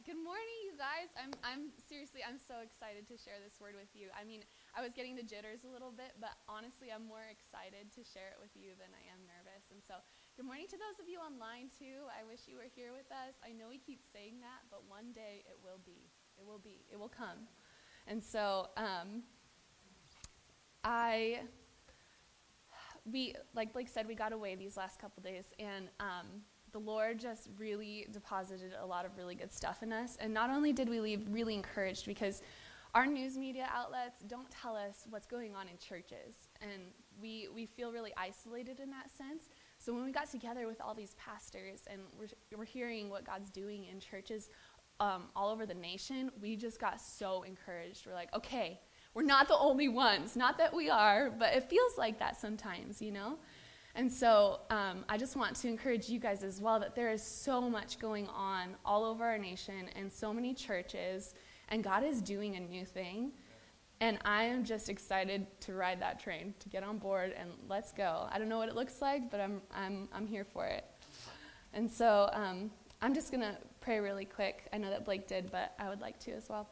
good morning, you guys. I'm, I'm seriously, I'm so excited to share this word with you. I mean, I was getting the jitters a little bit, but honestly, I'm more excited to share it with you than I am nervous. And so, good morning to those of you online too. I wish you were here with us. I know we keep saying that, but one day it will be. It will be. It will come. And so, um, I, we, like Blake said, we got away these last couple days, and um, the Lord just really deposited a lot of really good stuff in us. And not only did we leave really encouraged, because our news media outlets don't tell us what's going on in churches. And we, we feel really isolated in that sense. So when we got together with all these pastors and we're, we're hearing what God's doing in churches um, all over the nation, we just got so encouraged. We're like, okay, we're not the only ones. Not that we are, but it feels like that sometimes, you know? And so um, I just want to encourage you guys as well that there is so much going on all over our nation and so many churches, and God is doing a new thing. And I am just excited to ride that train, to get on board, and let's go. I don't know what it looks like, but I'm, I'm, I'm here for it. And so um, I'm just going to pray really quick. I know that Blake did, but I would like to as well.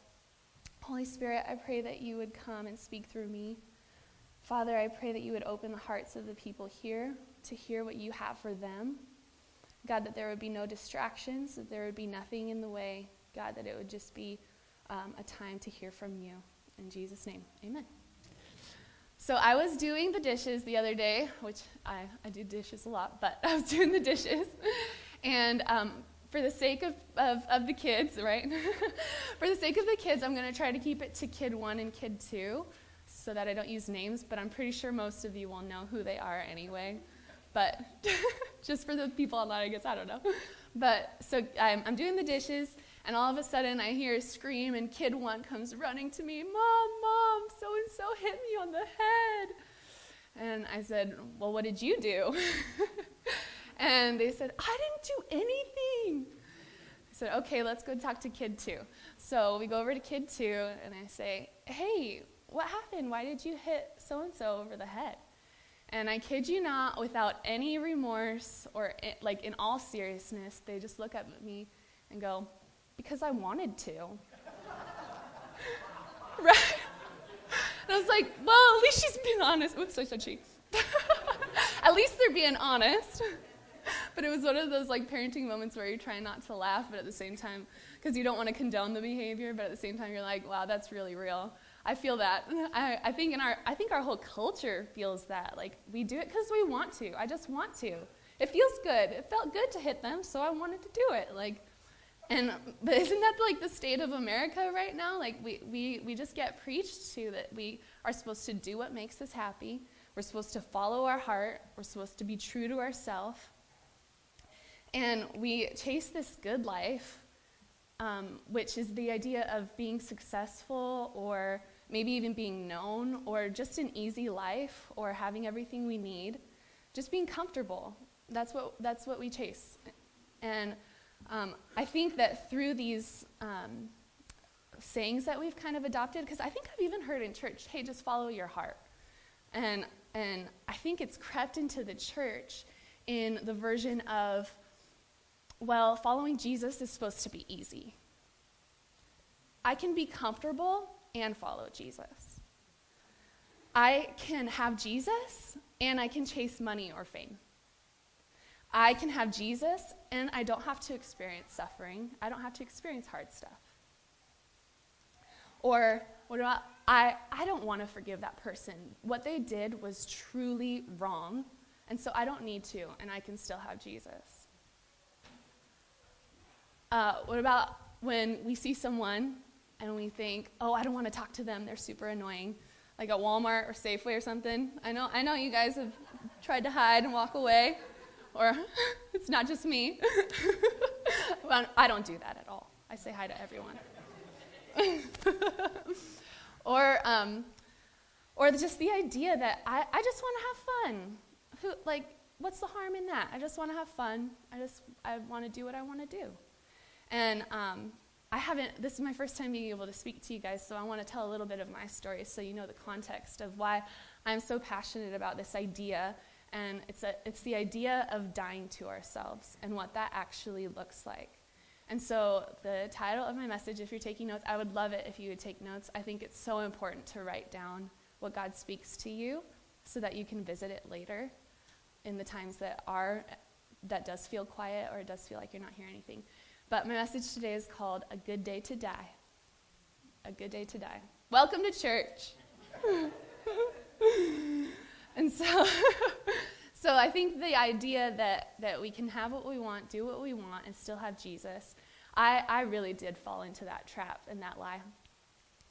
Holy Spirit, I pray that you would come and speak through me. Father, I pray that you would open the hearts of the people here to hear what you have for them. God, that there would be no distractions, that there would be nothing in the way. God, that it would just be um, a time to hear from you. In Jesus' name, amen. So I was doing the dishes the other day, which I, I do dishes a lot, but I was doing the dishes. And um, for the sake of, of, of the kids, right? for the sake of the kids, I'm going to try to keep it to kid one and kid two so that I don't use names, but I'm pretty sure most of you will know who they are anyway. But just for the people online, I guess I don't know. But so I'm, I'm doing the dishes, and all of a sudden I hear a scream, and kid one comes running to me, Mom, Mom, so and so hit me on the head. And I said, Well, what did you do? and they said, I didn't do anything. I said, Okay, let's go talk to kid two. So we go over to kid two, and I say, Hey, what happened? Why did you hit so and so over the head? And I kid you not, without any remorse or it, like in all seriousness, they just look at me and go, Because I wanted to. right? And I was like, Well, at least she's being honest. Oops, I said she. at least they're being honest. but it was one of those like parenting moments where you're trying not to laugh, but at the same time, because you don't want to condone the behavior, but at the same time, you're like, Wow, that's really real. I feel that. I, I, think in our, I think our whole culture feels that. Like we do it because we want to. I just want to. It feels good. It felt good to hit them, so I wanted to do it. Like, and but isn't that like the state of America right now? Like we, we, we just get preached to that we are supposed to do what makes us happy. We're supposed to follow our heart. We're supposed to be true to ourselves. And we chase this good life, um, which is the idea of being successful or maybe even being known, or just an easy life, or having everything we need, just being comfortable. That's what, that's what we chase. And um, I think that through these um, sayings that we've kind of adopted, because I think I've even heard in church, hey, just follow your heart. And, and I think it's crept into the church in the version of, well, following Jesus is supposed to be easy. I can be comfortable and follow Jesus. I can have Jesus and I can chase money or fame. I can have Jesus and I don't have to experience suffering. I don't have to experience hard stuff. Or what about I, I don't want to forgive that person. What they did was truly wrong, and so I don't need to, and I can still have Jesus. Uh, what about when we see someone and we think, oh, I don't want to talk to them. They're super annoying. Like at Walmart or Safeway or something. I know, I know you guys have tried to hide and walk away, or it's not just me. I don't do that at all. I say hi to everyone. or, um, or just the idea that I, I just want to have fun. Who, like, what's the harm in that? I just want to have fun. I just I want to do what I want to do. And um, I haven't, this is my first time being able to speak to you guys, so I want to tell a little bit of my story so you know the context of why I'm so passionate about this idea. And it's, a, it's the idea of dying to ourselves and what that actually looks like. And so, the title of my message, if you're taking notes, I would love it if you would take notes. I think it's so important to write down what God speaks to you so that you can visit it later in the times that are that does feel quiet or it does feel like you're not hearing anything. But my message today is called A Good Day to Die. A Good Day to Die. Welcome to church. and so so I think the idea that, that we can have what we want, do what we want, and still have Jesus, I, I really did fall into that trap and that lie.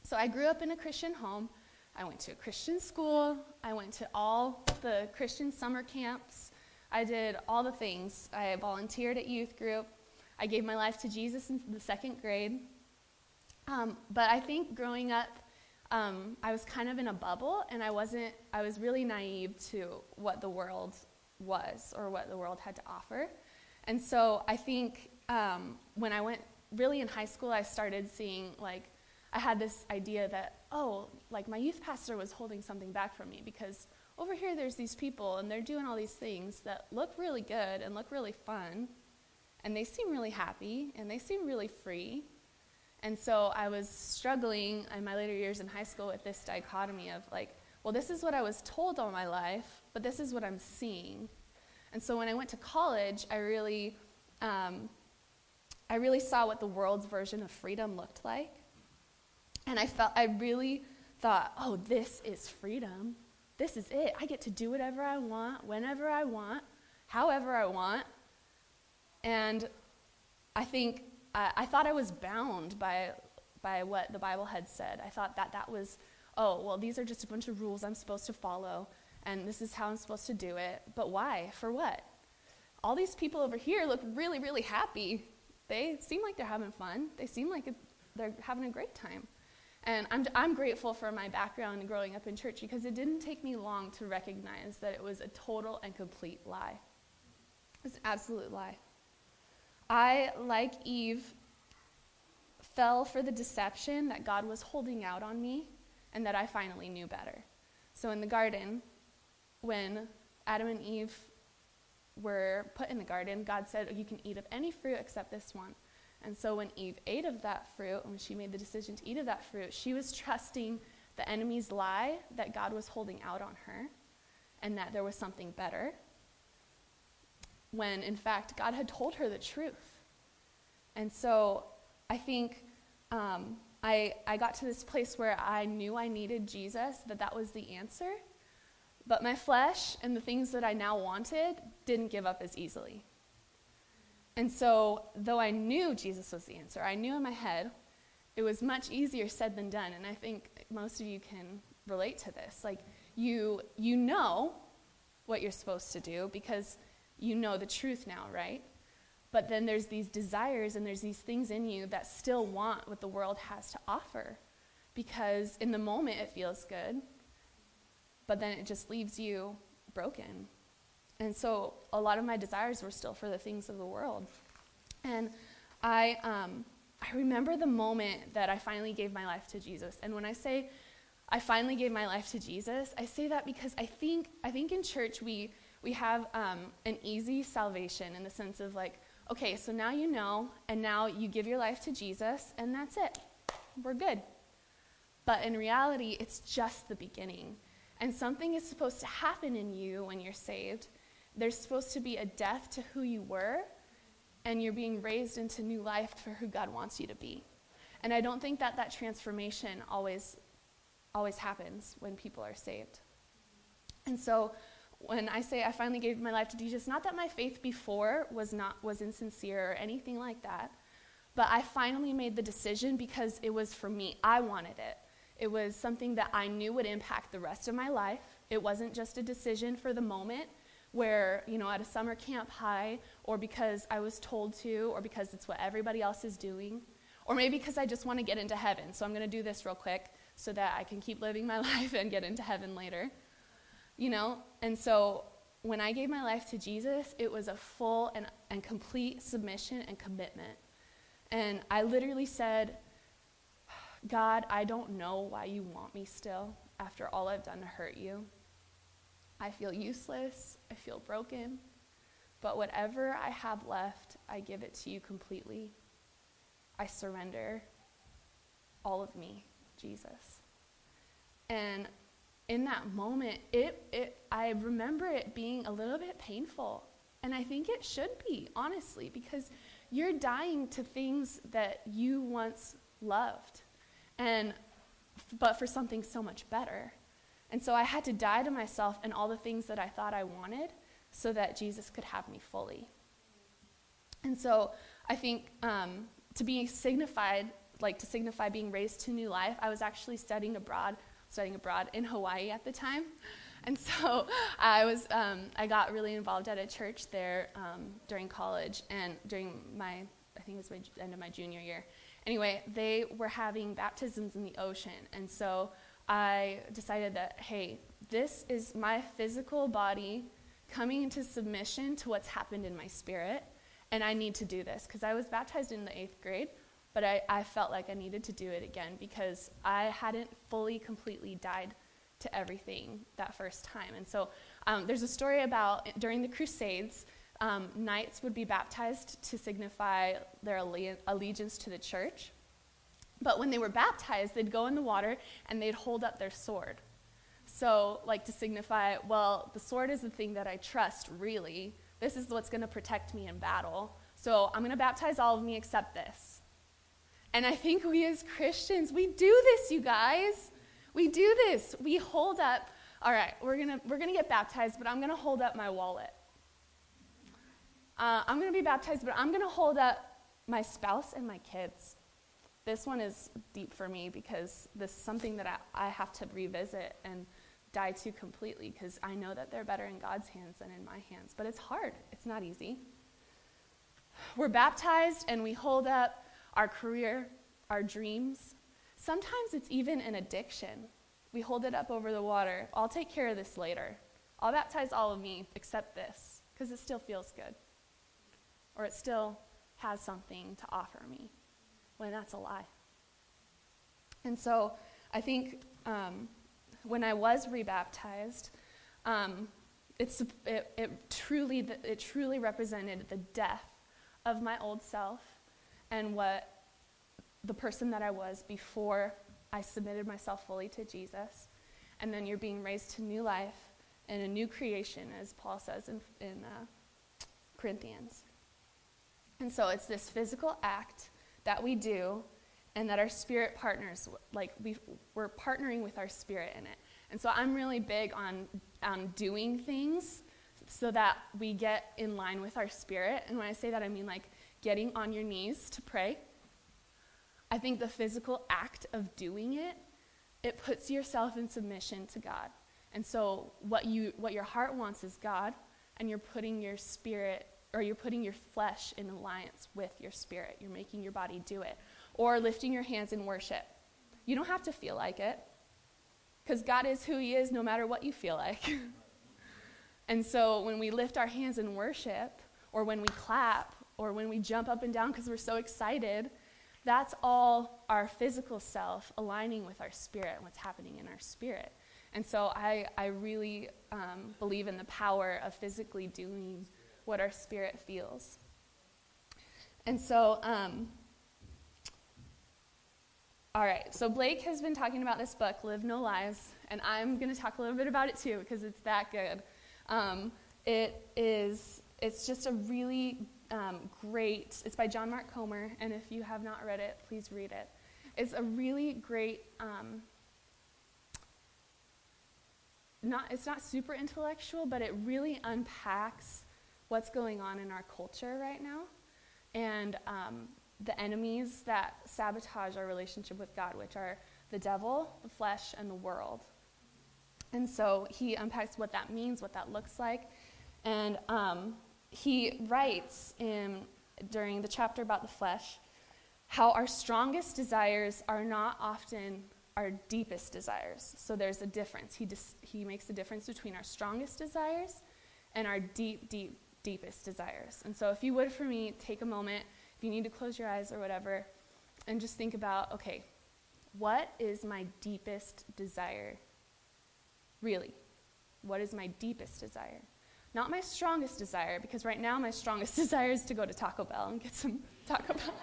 So I grew up in a Christian home. I went to a Christian school. I went to all the Christian summer camps. I did all the things. I volunteered at youth group. I gave my life to Jesus in the second grade. Um, but I think growing up, um, I was kind of in a bubble, and I wasn't. I was really naive to what the world was or what the world had to offer. And so I think um, when I went really in high school, I started seeing like I had this idea that oh, like my youth pastor was holding something back from me because over here there's these people and they're doing all these things that look really good and look really fun, and they seem really happy and they seem really free and so I was struggling in my later years in high school with this dichotomy of like, well, this is what I was told all my life, but this is what I'm seeing. And so when I went to college, I really, um, I really saw what the world's version of freedom looked like. And I felt, I really thought, oh, this is freedom. This is it. I get to do whatever I want, whenever I want, however I want. And I think I, I thought I was bound by, by what the Bible had said. I thought that that was, oh, well, these are just a bunch of rules I'm supposed to follow, and this is how I'm supposed to do it. But why? For what? All these people over here look really, really happy. They seem like they're having fun. They seem like they're having a great time. And I'm, I'm grateful for my background growing up in church because it didn't take me long to recognize that it was a total and complete lie. It was an absolute lie. I, like Eve, fell for the deception that God was holding out on me and that I finally knew better. So in the garden, when Adam and Eve were put in the garden, God said, oh, You can eat of any fruit except this one. And so when Eve ate of that fruit, when she made the decision to eat of that fruit, she was trusting the enemy's lie that God was holding out on her and that there was something better when in fact God had told her the truth. And so I think um, I, I got to this place where I knew I needed Jesus, that that was the answer. But my flesh and the things that I now wanted didn't give up as easily. And so, though I knew Jesus was the answer, I knew in my head, it was much easier said than done. And I think most of you can relate to this. Like, you, you know what you're supposed to do because you know the truth now, right? But then there's these desires and there's these things in you that still want what the world has to offer because in the moment it feels good, but then it just leaves you broken. And so a lot of my desires were still for the things of the world. And I, um, I remember the moment that I finally gave my life to Jesus. And when I say I finally gave my life to Jesus, I say that because I think, I think in church we we have um, an easy salvation in the sense of like, okay, so now you know, and now you give your life to Jesus, and that's it. We're good. But in reality, it's just the beginning. And something is supposed to happen in you when you're saved. There's supposed to be a death to who you were, and you're being raised into new life for who God wants you to be. And I don't think that that transformation always always happens when people are saved. And so when I say I finally gave my life to Jesus, not that my faith before was not was insincere or anything like that, but I finally made the decision because it was for me. I wanted it. It was something that I knew would impact the rest of my life. It wasn't just a decision for the moment where, you know, at a summer camp high or because I was told to or because it's what everybody else is doing or maybe because I just want to get into heaven. So I'm going to do this real quick so that I can keep living my life and get into heaven later you know? And so when I gave my life to Jesus, it was a full and, and complete submission and commitment. And I literally said, God, I don't know why you want me still after all I've done to hurt you. I feel useless. I feel broken. But whatever I have left, I give it to you completely. I surrender all of me, Jesus. And in that moment, it, it, I remember it being a little bit painful. And I think it should be, honestly, because you're dying to things that you once loved. And but for something so much better. And so I had to die to myself and all the things that I thought I wanted so that Jesus could have me fully. And so I think um, to be signified, like to signify being raised to new life, I was actually studying abroad, studying abroad in Hawaii at the time. And so I was, um, I got really involved at a church there um, during college and during my, I think it was my end of my junior year. Anyway, they were having baptisms in the ocean. And so I decided that, hey, this is my physical body coming into submission to what's happened in my spirit. And I need to do this because I was baptized in the eighth grade, but I, I felt like I needed to do it again because I hadn't fully, completely died to everything that first time. And so um, there's a story about during the Crusades, um, knights would be baptized to signify their allegiance to the church. But when they were baptized, they'd go in the water and they'd hold up their sword. So, like to signify, well, the sword is the thing that I trust, really. This is what's going to protect me in battle. So, I'm going to baptize all of me except this. And I think we as Christians, we do this, you guys. We do this. We hold up, all right, we're going we're to get baptized, but I'm going to hold up my wallet. Uh, I'm going to be baptized, but I'm going to hold up my spouse and my kids. This one is deep for me because this is something that I, I have to revisit and die to completely because I know that they're better in God's hands than in my hands. But it's hard, it's not easy. We're baptized and we hold up our career, our dreams. Sometimes it's even an addiction. We hold it up over the water. I'll take care of this later. I'll baptize all of me except this because it still feels good or it still has something to offer me, when that's a lie. And so I think um, when I was rebaptized, um, it, it, truly, it truly represented the death of my old self and what the person that I was before I submitted myself fully to Jesus. And then you're being raised to new life and a new creation, as Paul says in, in uh, Corinthians. And so it's this physical act that we do and that our spirit partners, like we, we're partnering with our spirit in it. And so I'm really big on, on doing things so that we get in line with our spirit. And when I say that, I mean like getting on your knees to pray. I think the physical act of doing it, it puts yourself in submission to God. And so what you what your heart wants is God, and you're putting your spirit or you're putting your flesh in alliance with your spirit. You're making your body do it. Or lifting your hands in worship. You don't have to feel like it because God is who He is no matter what you feel like. and so when we lift our hands in worship, or when we clap, or when we jump up and down because we're so excited, that's all our physical self aligning with our spirit and what's happening in our spirit. And so I, I really um, believe in the power of physically doing what our spirit feels. And so, um, all right, so Blake has been talking about this book, Live No Lies, and I'm going to talk a little bit about it too because it's that good. Um, it is, it's just a really um, great, it's by John Mark Comer, and if you have not read it, please read it. It's a really great, um, not, it's not super intellectual, but it really unpacks what's going on in our culture right now and um, the enemies that sabotage our relationship with God, which are the devil, the flesh, and the world. And so he unpacks what that means, what that looks like. And um, he writes in, during the chapter about the flesh how our strongest desires are not often our deepest desires. So there's a difference. He, dis- he makes a difference between our strongest desires and our deep, deep deepest desires. And so, if you would for me, take a moment, if you need to close your eyes or whatever, and just think about okay, what is my deepest desire? Really? What is my deepest desire? Not my strongest desire, because right now my strongest desire is to go to Taco Bell and get some Taco Bell.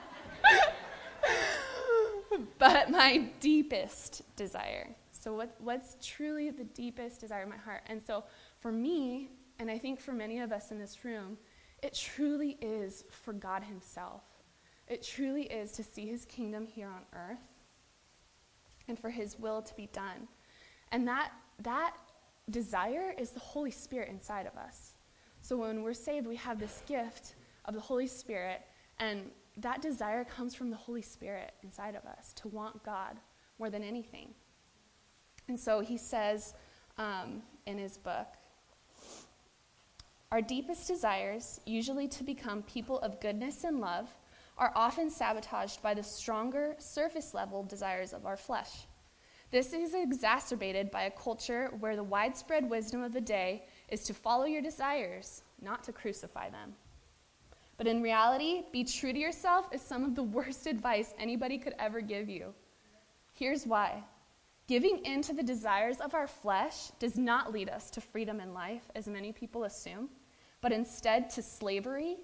but my deepest desire. So, what, what's truly the deepest desire of my heart? And so, for me, and I think for many of us in this room, it truly is for God Himself. It truly is to see His kingdom here on earth and for His will to be done. And that, that desire is the Holy Spirit inside of us. So when we're saved, we have this gift of the Holy Spirit, and that desire comes from the Holy Spirit inside of us to want God more than anything. And so he says um, in his book, our deepest desires, usually to become people of goodness and love, are often sabotaged by the stronger, surface level desires of our flesh. This is exacerbated by a culture where the widespread wisdom of the day is to follow your desires, not to crucify them. But in reality, be true to yourself is some of the worst advice anybody could ever give you. Here's why giving in to the desires of our flesh does not lead us to freedom in life, as many people assume, but instead to slavery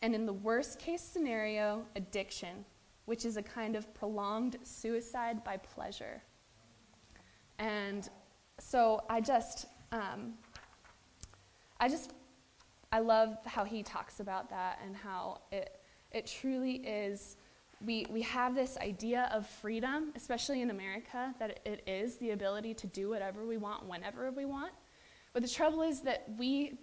and, in the worst case scenario, addiction, which is a kind of prolonged suicide by pleasure. And so I just, um, I just, I love how he talks about that and how it, it truly is. We, we have this idea of freedom, especially in America, that it is the ability to do whatever we want whenever we want. But the trouble is that we,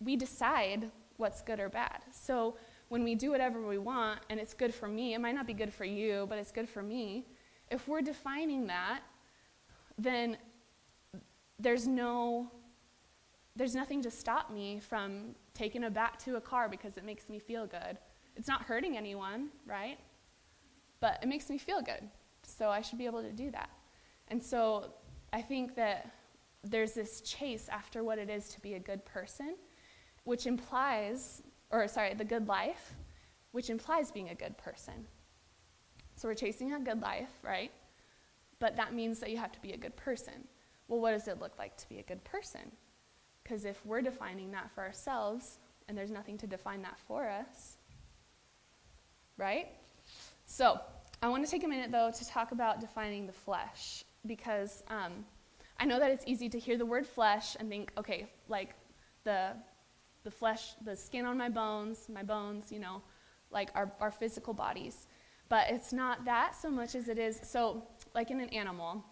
we decide what's good or bad. So when we do whatever we want and it's good for me, it might not be good for you, but it's good for me. If we're defining that, then there's no there's nothing to stop me from taking a bat to a car because it makes me feel good. It's not hurting anyone, right? But it makes me feel good. So I should be able to do that. And so I think that there's this chase after what it is to be a good person, which implies, or sorry, the good life, which implies being a good person. So we're chasing a good life, right? But that means that you have to be a good person. Well, what does it look like to be a good person? Because if we're defining that for ourselves, and there's nothing to define that for us, right? So, I want to take a minute, though, to talk about defining the flesh, because um, I know that it's easy to hear the word flesh and think, okay, like the, the flesh, the skin on my bones, my bones, you know, like our, our physical bodies. But it's not that so much as it is, so, like in an animal,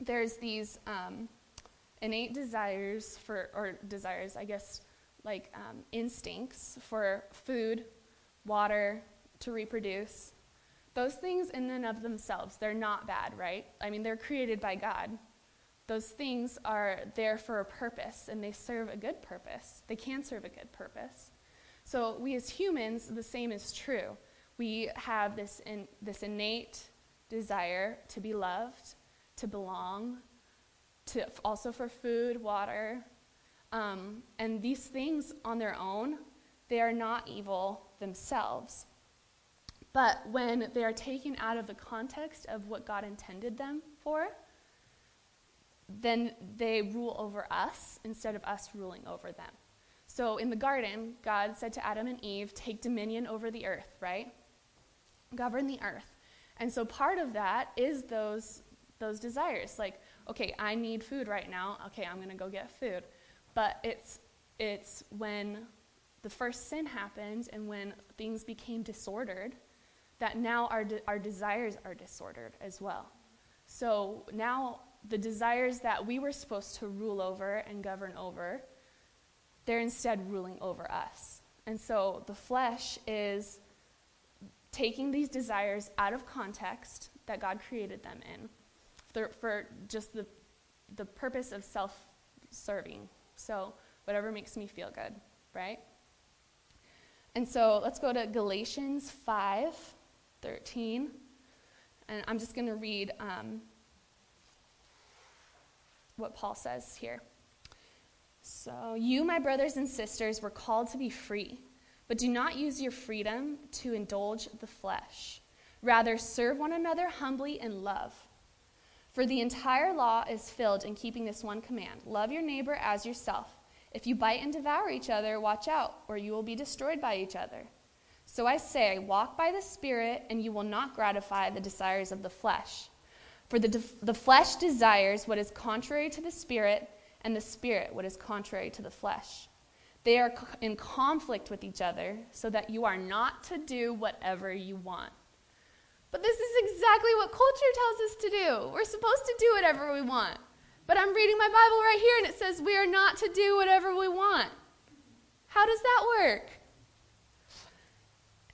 there's these um, innate desires for, or desires, I guess, like um, instincts for food, water, to reproduce. Those things, in and of themselves, they're not bad, right? I mean, they're created by God. Those things are there for a purpose, and they serve a good purpose. They can serve a good purpose. So, we as humans, the same is true. We have this, in, this innate desire to be loved, to belong, to also for food, water. Um, and these things on their own, they are not evil themselves. But when they are taken out of the context of what God intended them for, then they rule over us instead of us ruling over them. So in the garden, God said to Adam and Eve, Take dominion over the earth, right? Govern the earth. And so part of that is those, those desires. Like, okay, I need food right now. Okay, I'm going to go get food. But it's, it's when the first sin happened and when things became disordered that now our, de- our desires are disordered as well. So now the desires that we were supposed to rule over and govern over, they're instead ruling over us. And so the flesh is taking these desires out of context that God created them in for, for just the, the purpose of self serving. So, whatever makes me feel good, right? And so, let's go to Galatians 5 13. And I'm just going to read um, what Paul says here. So, you, my brothers and sisters, were called to be free, but do not use your freedom to indulge the flesh. Rather, serve one another humbly in love. For the entire law is filled in keeping this one command love your neighbor as yourself. If you bite and devour each other, watch out, or you will be destroyed by each other. So I say, walk by the Spirit, and you will not gratify the desires of the flesh. For the, the flesh desires what is contrary to the Spirit, and the Spirit what is contrary to the flesh. They are in conflict with each other, so that you are not to do whatever you want. But this is exactly what culture tells us to do. We're supposed to do whatever we want. But I'm reading my Bible right here, and it says we are not to do whatever we want. How does that work?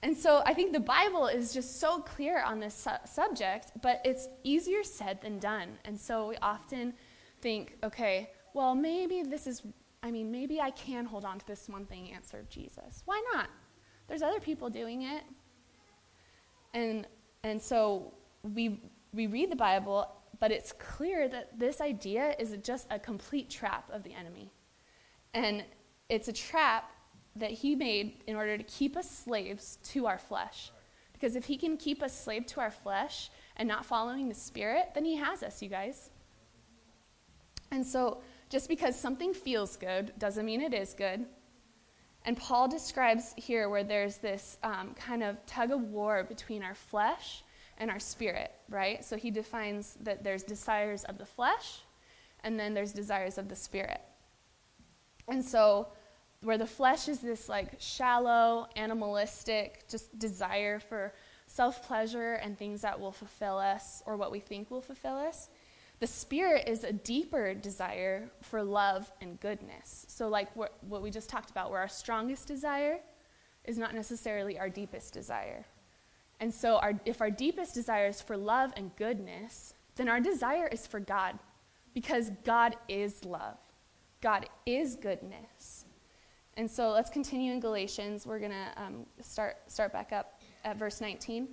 And so I think the Bible is just so clear on this su- subject, but it's easier said than done. And so we often think, okay, well, maybe this is, I mean, maybe I can hold on to this one thing answer Jesus. Why not? There's other people doing it. And, and so we, we read the Bible, but it's clear that this idea is just a complete trap of the enemy. And it's a trap that he made in order to keep us slaves to our flesh. Because if he can keep us slave to our flesh and not following the spirit, then he has us, you guys. And so just because something feels good doesn't mean it is good. And Paul describes here where there's this um, kind of tug of war between our flesh and our spirit, right? So he defines that there's desires of the flesh and then there's desires of the spirit. And so where the flesh is this like shallow, animalistic, just desire for self pleasure and things that will fulfill us or what we think will fulfill us. The spirit is a deeper desire for love and goodness. So, like what, what we just talked about, where our strongest desire is not necessarily our deepest desire. And so, our, if our deepest desire is for love and goodness, then our desire is for God because God is love, God is goodness. And so let's continue in Galatians. We're going to um, start, start back up at verse 19.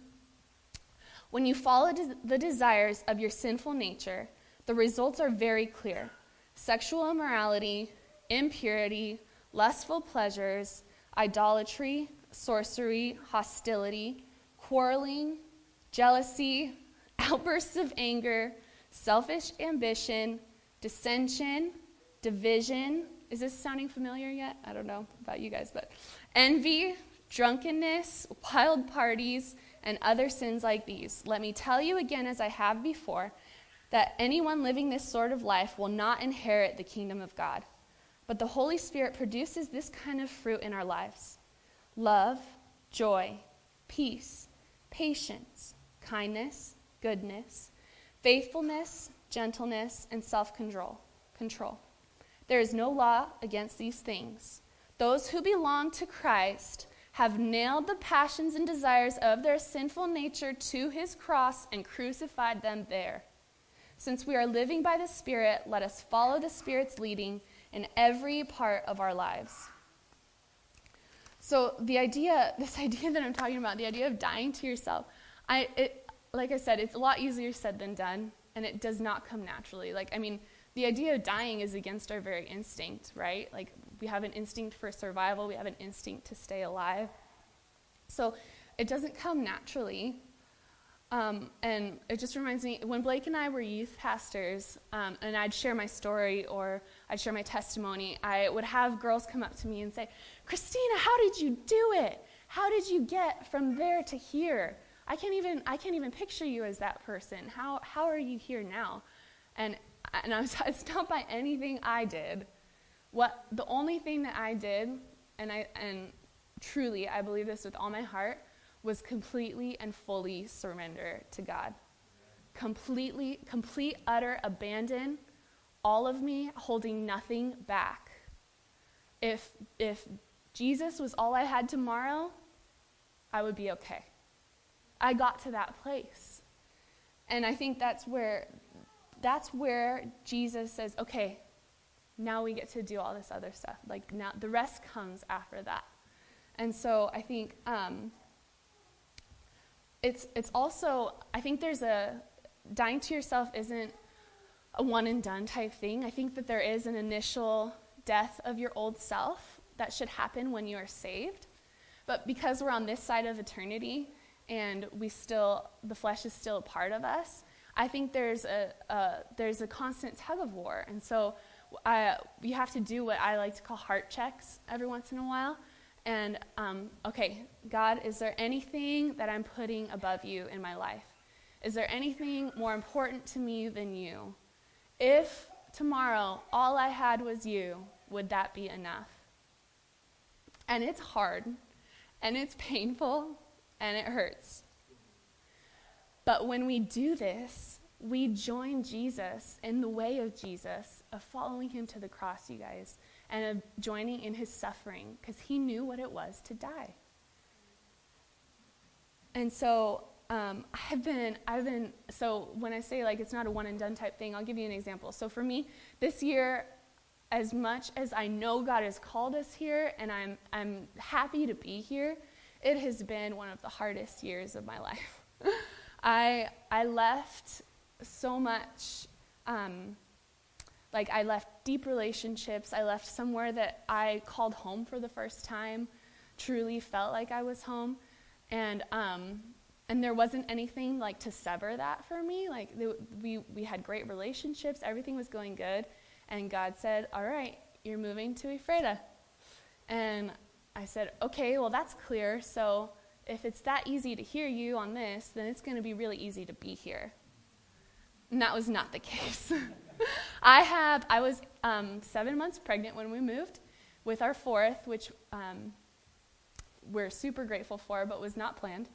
When you follow the desires of your sinful nature, the results are very clear sexual immorality, impurity, lustful pleasures, idolatry, sorcery, hostility, quarreling, jealousy, outbursts of anger, selfish ambition, dissension, division is this sounding familiar yet? I don't know about you guys, but envy, drunkenness, wild parties, and other sins like these. Let me tell you again, as I have before, that anyone living this sort of life will not inherit the kingdom of God. But the Holy Spirit produces this kind of fruit in our lives love, joy, peace, patience, kindness, goodness, faithfulness, gentleness, and self control. Control. There is no law against these things. Those who belong to Christ have nailed the passions and desires of their sinful nature to his cross and crucified them there. Since we are living by the Spirit, let us follow the Spirit's leading in every part of our lives. So the idea, this idea that I'm talking about, the idea of dying to yourself, I, it, like I said, it's a lot easier said than done, and it does not come naturally. Like, I mean, the idea of dying is against our very instinct, right? Like we have an instinct for survival, we have an instinct to stay alive. So it doesn't come naturally. Um, and it just reminds me when Blake and I were youth pastors, um, and I'd share my story or I'd share my testimony, I would have girls come up to me and say, Christina, how did you do it? How did you get from there to here? I can't even, I can't even picture you as that person. How, how are you here now? And and I was, it's not by anything I did. What the only thing that I did, and I and truly I believe this with all my heart, was completely and fully surrender to God. Completely, complete, utter abandon, all of me holding nothing back. If if Jesus was all I had tomorrow, I would be okay. I got to that place. And I think that's where that's where Jesus says, okay, now we get to do all this other stuff. Like now, the rest comes after that. And so I think um, it's it's also I think there's a dying to yourself isn't a one and done type thing. I think that there is an initial death of your old self that should happen when you are saved. But because we're on this side of eternity and we still the flesh is still a part of us, I think there's a, a there's a constant tug of war, and so I, you have to do what I like to call heart checks every once in a while. And, um, okay, God, is there anything that I'm putting above you in my life? Is there anything more important to me than you? If tomorrow all I had was you, would that be enough? And it's hard, and it's painful, and it hurts. But when we do this, we join Jesus in the way of Jesus, of following him to the cross, you guys, and of joining in his suffering, because he knew what it was to die. And so um, I've been, I've been, so when I say like it's not a one and done type thing, I'll give you an example. So for me, this year, as much as I know God has called us here and I'm, I'm happy to be here, it has been one of the hardest years of my life. I, I left so much, um, like, I left deep relationships. I left somewhere that I called home for the first time, truly felt like I was home. And, um, and there wasn't anything like to sever that for me. Like, we, we had great relationships, everything was going good. And God said, All right, you're moving to Ephrata. And I said, Okay, well, that's clear. So if it's that easy to hear you on this, then it's going to be really easy to be here. And that was not the case. I have, I was um, seven months pregnant when we moved with our fourth, which um, we're super grateful for, but was not planned.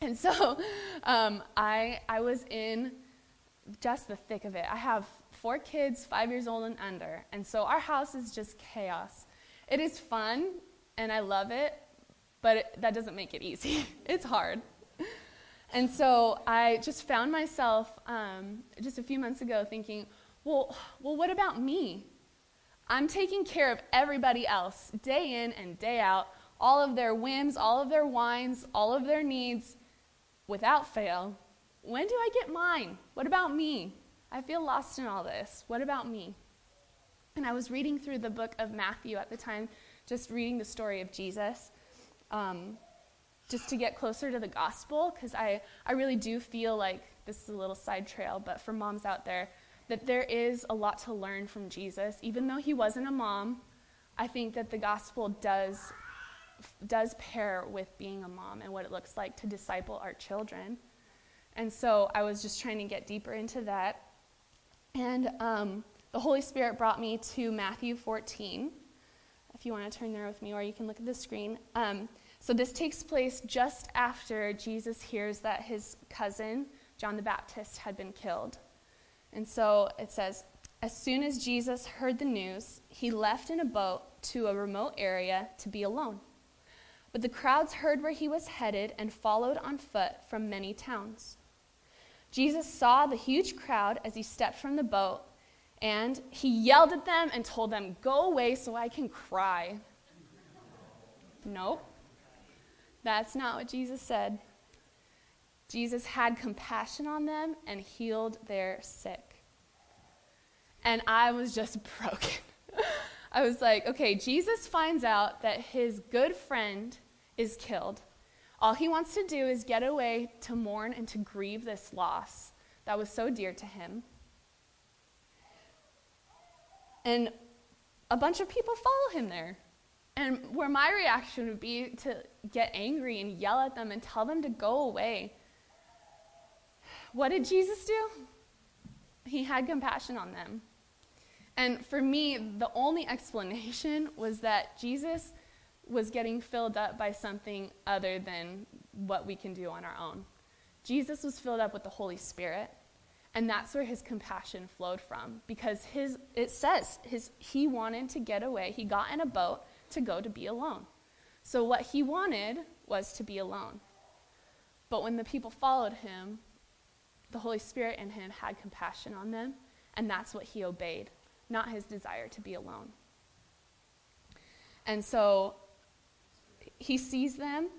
And so um, I, I was in just the thick of it. I have four kids, five years old and under. And so our house is just chaos. It is fun, and I love it, but it, that doesn't make it easy. it's hard. And so I just found myself um, just a few months ago thinking, well, well, what about me? I'm taking care of everybody else day in and day out, all of their whims, all of their whines, all of their needs without fail. When do I get mine? What about me? I feel lost in all this. What about me? And I was reading through the book of Matthew at the time, just reading the story of Jesus um, just to get closer to the gospel, because I, I really do feel like this is a little side trail, but for moms out there, that there is a lot to learn from Jesus. Even though he wasn't a mom, I think that the gospel does, does pair with being a mom and what it looks like to disciple our children. And so I was just trying to get deeper into that. And um, the Holy Spirit brought me to Matthew 14 if you want to turn there with me, or you can look at the screen. Um, so this takes place just after Jesus hears that his cousin, John the Baptist, had been killed. And so it says, As soon as Jesus heard the news, he left in a boat to a remote area to be alone. But the crowds heard where he was headed and followed on foot from many towns. Jesus saw the huge crowd as he stepped from the boat and he yelled at them and told them, Go away so I can cry. Nope. That's not what Jesus said. Jesus had compassion on them and healed their sick. And I was just broken. I was like, okay, Jesus finds out that his good friend is killed. All he wants to do is get away to mourn and to grieve this loss that was so dear to him. And a bunch of people follow him there. And where my reaction would be to get angry and yell at them and tell them to go away. What did Jesus do? He had compassion on them. And for me, the only explanation was that Jesus was getting filled up by something other than what we can do on our own. Jesus was filled up with the Holy Spirit. And that's where his compassion flowed from because his it says his he wanted to get away. He got in a boat to go to be alone. So what he wanted was to be alone. But when the people followed him, the Holy Spirit in him had compassion on them, and that's what he obeyed, not his desire to be alone. And so he sees them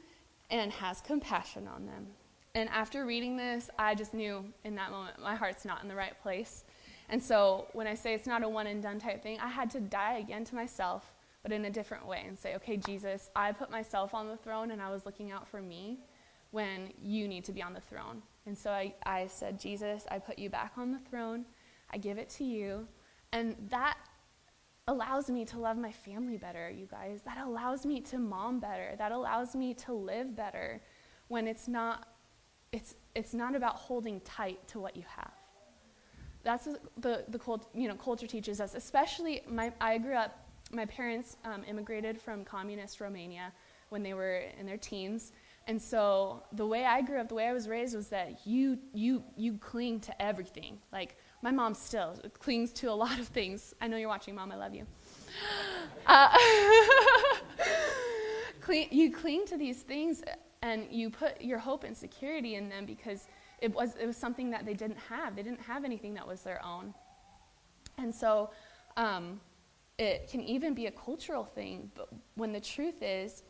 and has compassion on them. And after reading this, I just knew in that moment my heart's not in the right place. And so when I say it's not a one and done type thing, I had to die again to myself, but in a different way and say, okay, Jesus, I put myself on the throne and I was looking out for me when you need to be on the throne. And so I, I said, Jesus, I put you back on the throne. I give it to you. And that, allows me to love my family better, you guys. That allows me to mom better. That allows me to live better when it's not it's it's not about holding tight to what you have. That's the the cult, you know culture teaches us. Especially my I grew up. My parents um, immigrated from communist Romania when they were in their teens, and so the way I grew up, the way I was raised, was that you you you cling to everything. Like my mom still clings to a lot of things. I know you're watching, mom. I love you. Uh, you cling to these things and you put your hope and security in them because it was, it was something that they didn't have. They didn't have anything that was their own. And so um, it can even be a cultural thing, but when the truth is,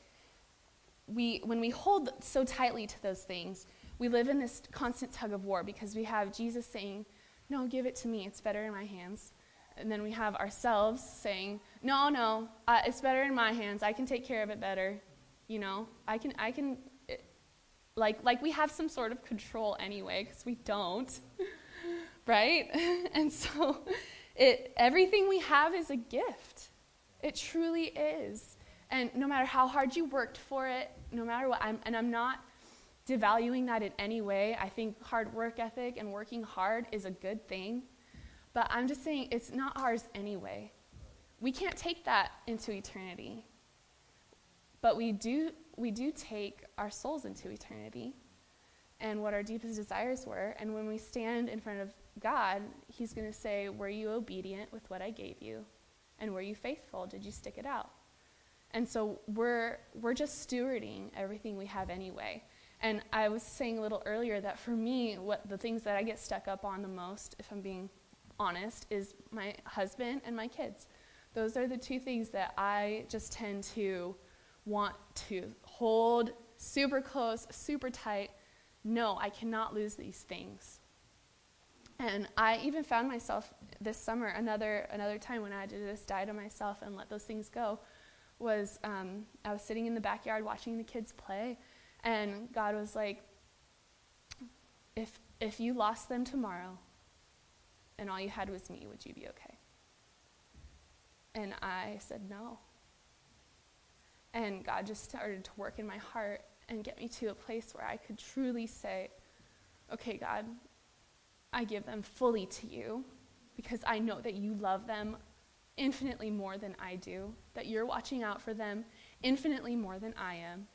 we, when we hold so tightly to those things, we live in this constant tug of war because we have Jesus saying, No, give it to me, it's better in my hands. And then we have ourselves saying, No, no, uh, it's better in my hands, I can take care of it better. You know, I can, I can like, like we have some sort of control anyway, because we don't, right? and so it, everything we have is a gift. It truly is. And no matter how hard you worked for it, no matter what, I'm, and I'm not devaluing that in any way. I think hard work ethic and working hard is a good thing. But I'm just saying it's not ours anyway. We can't take that into eternity. But we do we do take our souls into eternity and what our deepest desires were. And when we stand in front of God, He's going to say, Were you obedient with what I gave you? And were you faithful? Did you stick it out? And so we're, we're just stewarding everything we have anyway. And I was saying a little earlier that for me, what the things that I get stuck up on the most, if I'm being honest, is my husband and my kids. Those are the two things that I just tend to want to hold super close, super tight. No, I cannot lose these things. And I even found myself this summer, another, another time when I had to just die to myself and let those things go, was um, I was sitting in the backyard watching the kids play, and God was like, if, if you lost them tomorrow and all you had was me, would you be okay? And I said, no. And God just started to work in my heart and get me to a place where I could truly say, okay, God, I give them fully to you because I know that you love them infinitely more than I do, that you're watching out for them infinitely more than I am,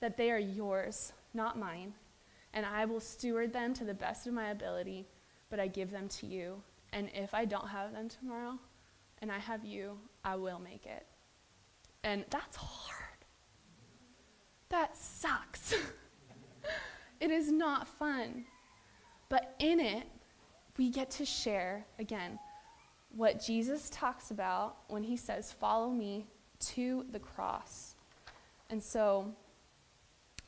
that they are yours, not mine, and I will steward them to the best of my ability, but I give them to you. And if I don't have them tomorrow and I have you, I will make it. And that's hard. That sucks. it is not fun. But in it, we get to share, again, what Jesus talks about when he says, Follow me to the cross. And so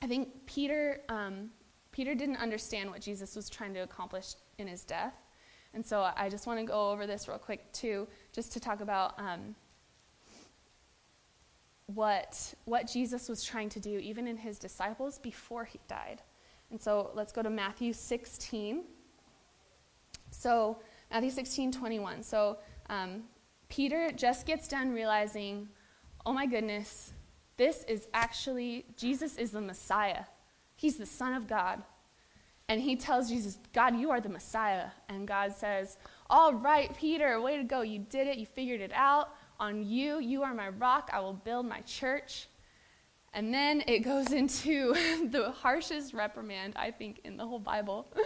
I think Peter, um, Peter didn't understand what Jesus was trying to accomplish in his death. And so I just want to go over this real quick, too, just to talk about um, what, what Jesus was trying to do, even in his disciples, before he died. And so let's go to Matthew 16. So, Matthew 16, 21. So, um, Peter just gets done realizing, oh my goodness, this is actually, Jesus is the Messiah. He's the Son of God. And he tells Jesus, God, you are the Messiah. And God says, All right, Peter, way to go. You did it. You figured it out. On you, you are my rock. I will build my church. And then it goes into the harshest reprimand, I think, in the whole Bible.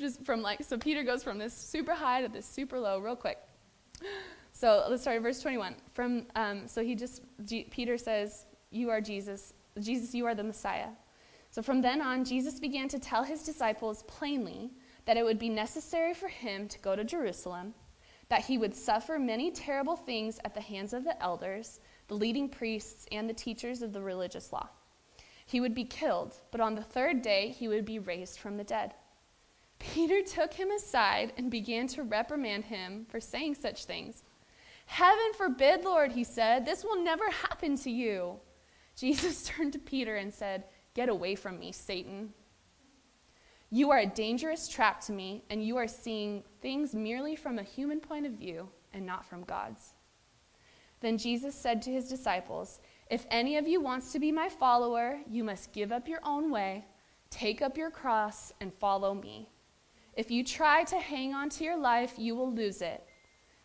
Just from like, so Peter goes from this super high to this super low, real quick. So let's start at verse 21. From, um, so he just, G- Peter says, You are Jesus. Jesus, you are the Messiah. So from then on, Jesus began to tell his disciples plainly that it would be necessary for him to go to Jerusalem that he would suffer many terrible things at the hands of the elders, the leading priests, and the teachers of the religious law. He would be killed, but on the third day he would be raised from the dead. Peter took him aside and began to reprimand him for saying such things. Heaven forbid, Lord, he said, this will never happen to you. Jesus turned to Peter and said, Get away from me, Satan. You are a dangerous trap to me, and you are seeing things merely from a human point of view and not from God's. Then Jesus said to his disciples, If any of you wants to be my follower, you must give up your own way, take up your cross, and follow me. If you try to hang on to your life, you will lose it.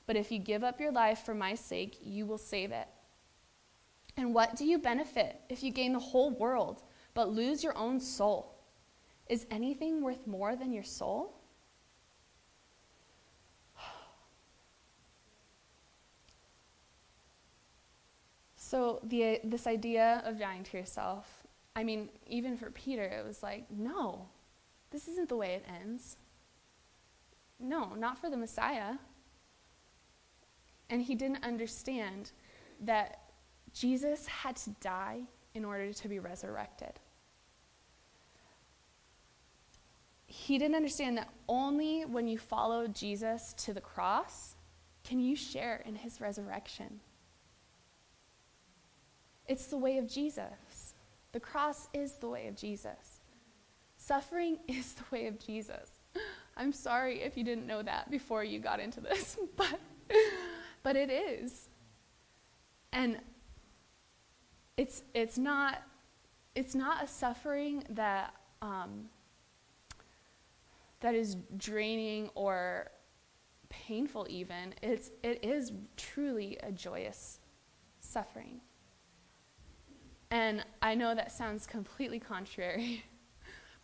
But if you give up your life for my sake, you will save it. And what do you benefit if you gain the whole world but lose your own soul? Is anything worth more than your soul? So, the, this idea of dying to yourself, I mean, even for Peter, it was like, no, this isn't the way it ends. No, not for the Messiah. And he didn't understand that Jesus had to die in order to be resurrected. He didn't understand that only when you follow Jesus to the cross can you share in his resurrection. It's the way of Jesus. The cross is the way of Jesus. Suffering is the way of Jesus. I'm sorry if you didn't know that before you got into this, but, but it is. And it's, it's, not, it's not a suffering that, um, that is draining or painful, even. It's, it is truly a joyous suffering. And I know that sounds completely contrary,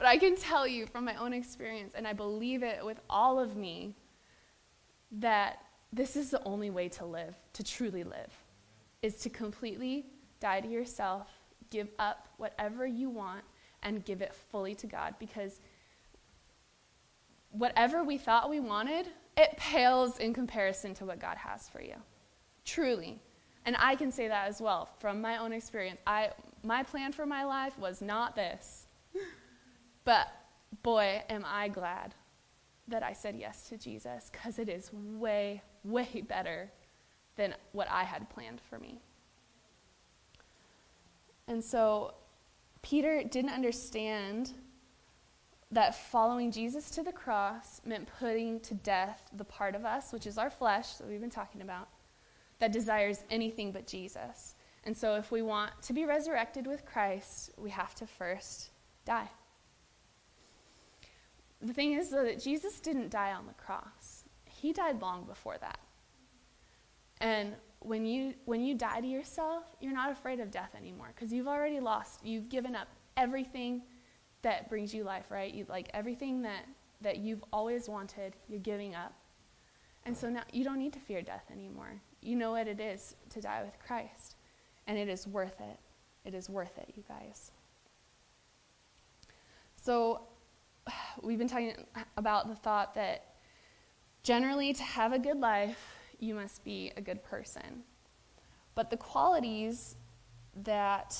but I can tell you from my own experience, and I believe it with all of me, that this is the only way to live, to truly live, is to completely die to yourself, give up whatever you want, and give it fully to God because whatever we thought we wanted, it pales in comparison to what God has for you. Truly. And I can say that as well from my own experience. I, my plan for my life was not this. But boy, am I glad that I said yes to Jesus because it is way, way better than what I had planned for me. And so Peter didn't understand that following Jesus to the cross meant putting to death the part of us, which is our flesh that we've been talking about, that desires anything but Jesus. And so, if we want to be resurrected with Christ, we have to first die. The thing is, though, that Jesus didn't die on the cross, He died long before that. And when you, when you die to yourself, you're not afraid of death anymore because you've already lost, you've given up everything that brings you life, right? You, like everything that, that you've always wanted, you're giving up. And so now you don't need to fear death anymore you know what it is to die with Christ. And it is worth it. It is worth it, you guys. So, we've been talking about the thought that generally, to have a good life, you must be a good person. But the qualities that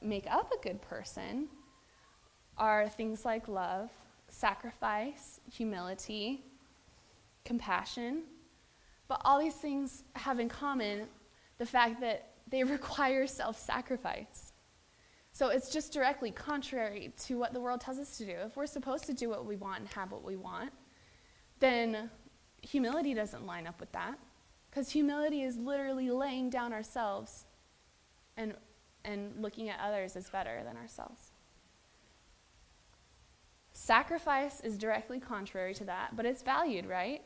make up a good person are things like love, sacrifice, humility, compassion, but all these things have in common the fact that they require self sacrifice. So it's just directly contrary to what the world tells us to do. If we're supposed to do what we want and have what we want, then humility doesn't line up with that. Because humility is literally laying down ourselves and, and looking at others as better than ourselves. Sacrifice is directly contrary to that, but it's valued, right?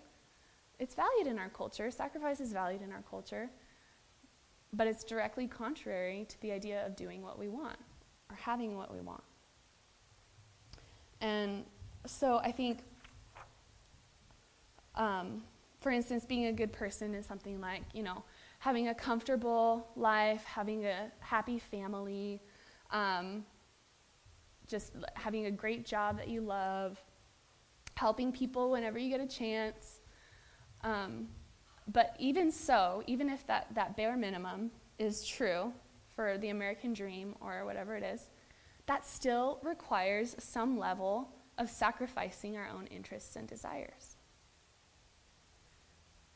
it's valued in our culture. Sacrifice is valued in our culture. But it's directly contrary to the idea of doing what we want or having what we want. And so I think, um, for instance, being a good person is something like, you know, having a comfortable life, having a happy family, um, just having a great job that you love, helping people whenever you get a chance, um, but even so, even if that, that bare minimum is true for the American dream or whatever it is, that still requires some level of sacrificing our own interests and desires.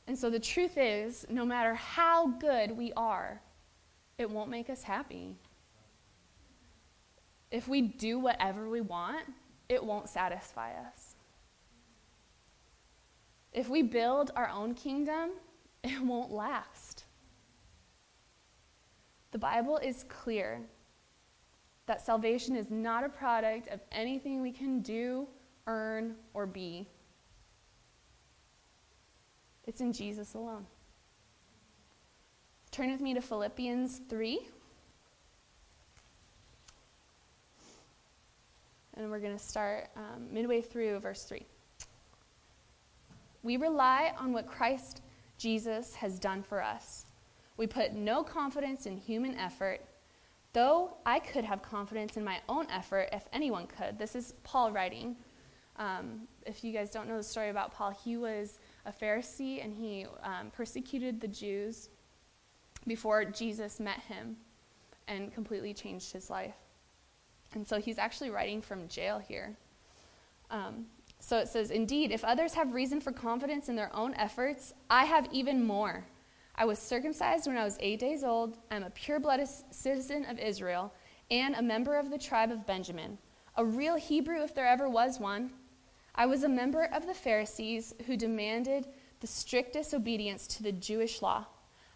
And so the truth is, no matter how good we are, it won't make us happy. If we do whatever we want, it won't satisfy us. If we build our own kingdom, it won't last. The Bible is clear that salvation is not a product of anything we can do, earn, or be. It's in Jesus alone. Turn with me to Philippians 3. And we're going to start um, midway through verse 3. We rely on what Christ Jesus has done for us. We put no confidence in human effort, though I could have confidence in my own effort if anyone could. This is Paul writing. Um, if you guys don't know the story about Paul, he was a Pharisee and he um, persecuted the Jews before Jesus met him and completely changed his life. And so he's actually writing from jail here. Um, so it says, Indeed, if others have reason for confidence in their own efforts, I have even more. I was circumcised when I was eight days old. I'm a pure blooded citizen of Israel and a member of the tribe of Benjamin, a real Hebrew if there ever was one. I was a member of the Pharisees who demanded the strictest obedience to the Jewish law.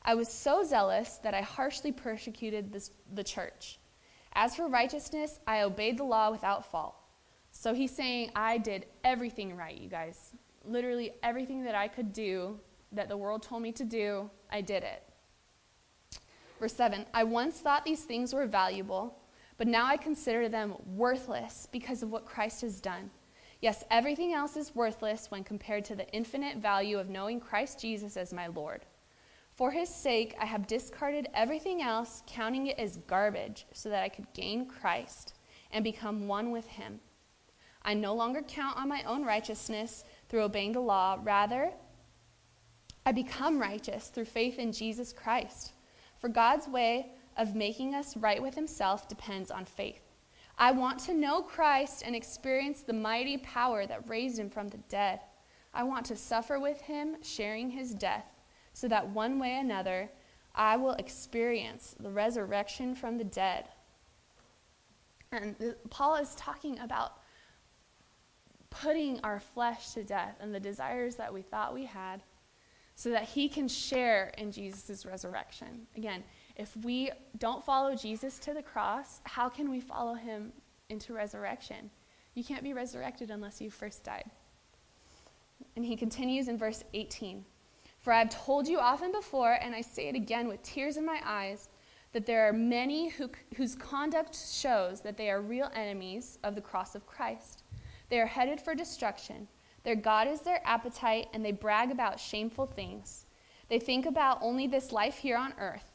I was so zealous that I harshly persecuted this, the church. As for righteousness, I obeyed the law without fault. So he's saying, I did everything right, you guys. Literally everything that I could do, that the world told me to do, I did it. Verse 7 I once thought these things were valuable, but now I consider them worthless because of what Christ has done. Yes, everything else is worthless when compared to the infinite value of knowing Christ Jesus as my Lord. For his sake, I have discarded everything else, counting it as garbage, so that I could gain Christ and become one with him. I no longer count on my own righteousness through obeying the law. Rather, I become righteous through faith in Jesus Christ. For God's way of making us right with himself depends on faith. I want to know Christ and experience the mighty power that raised him from the dead. I want to suffer with him, sharing his death, so that one way or another I will experience the resurrection from the dead. And Paul is talking about putting our flesh to death and the desires that we thought we had so that he can share in Jesus' resurrection. Again, if we don't follow Jesus to the cross, how can we follow him into resurrection? You can't be resurrected unless you first died. And he continues in verse 18 For I have told you often before, and I say it again with tears in my eyes, that there are many who, whose conduct shows that they are real enemies of the cross of Christ. They are headed for destruction. Their God is their appetite, and they brag about shameful things. They think about only this life here on earth.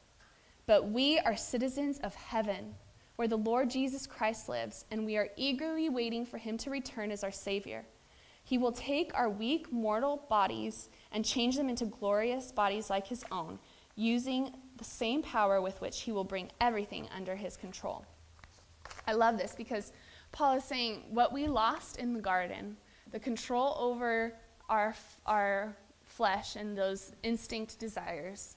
But we are citizens of heaven, where the Lord Jesus Christ lives, and we are eagerly waiting for him to return as our Savior. He will take our weak, mortal bodies and change them into glorious bodies like his own, using the same power with which he will bring everything under his control. I love this because Paul is saying what we lost in the garden, the control over our, our flesh and those instinct desires,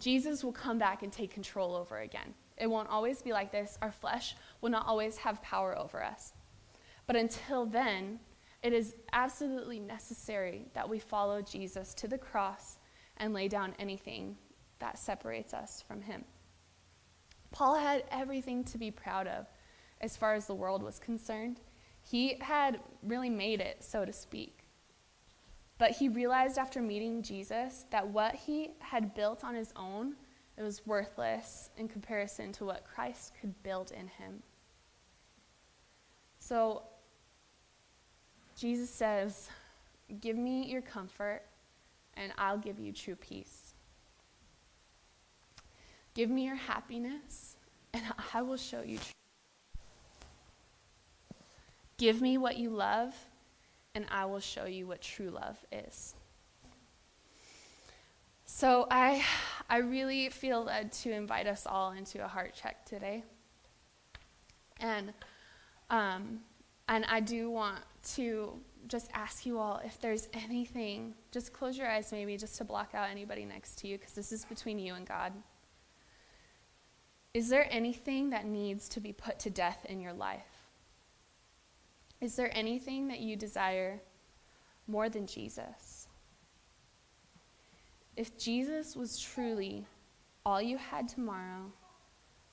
Jesus will come back and take control over again. It won't always be like this. Our flesh will not always have power over us. But until then, it is absolutely necessary that we follow Jesus to the cross and lay down anything that separates us from him. Paul had everything to be proud of as far as the world was concerned. He had really made it, so to speak. But he realized after meeting Jesus that what he had built on his own, it was worthless in comparison to what Christ could build in him. So Jesus says, Give me your comfort, and I'll give you true peace. Give me your happiness, and I will show you true Give me what you love, and I will show you what true love is. So I, I really feel led to invite us all into a heart check today. And, um, and I do want to just ask you all if there's anything, just close your eyes maybe just to block out anybody next to you because this is between you and God. Is there anything that needs to be put to death in your life? Is there anything that you desire more than Jesus? If Jesus was truly all you had tomorrow,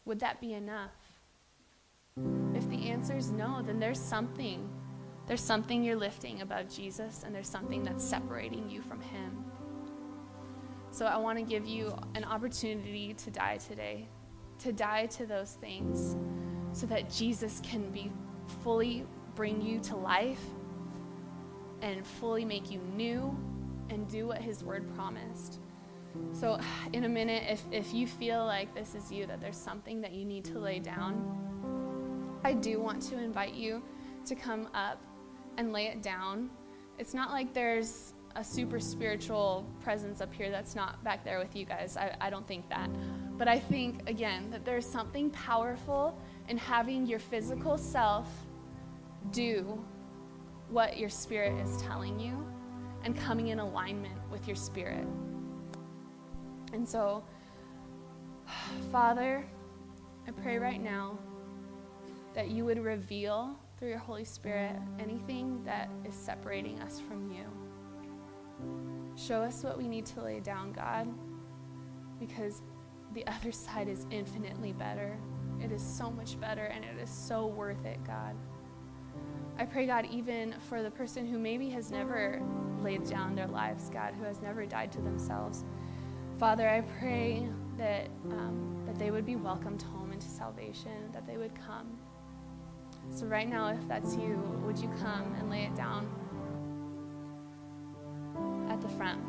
would that be enough? If the answer is no, then there's something. There's something you're lifting above Jesus, and there's something that's separating you from Him. So I want to give you an opportunity to die today, to die to those things, so that Jesus can be fully bring you to life and fully make you new and do what His Word promised. So, in a minute, if, if you feel like this is you, that there's something that you need to lay down, I do want to invite you to come up and lay it down. It's not like there's a super spiritual presence up here that's not back there with you guys. I, I don't think that. But I think, again, that there's something powerful in having your physical self do what your spirit is telling you and coming in alignment with your spirit. And so, Father, I pray right now that you would reveal through your Holy Spirit anything that is separating us from you. Show us what we need to lay down, God, because the other side is infinitely better. It is so much better and it is so worth it, God. I pray, God, even for the person who maybe has never laid down their lives, God, who has never died to themselves. Father, I pray that, um, that they would be welcomed home into salvation, that they would come. So, right now, if that's you, would you come and lay it down at the front?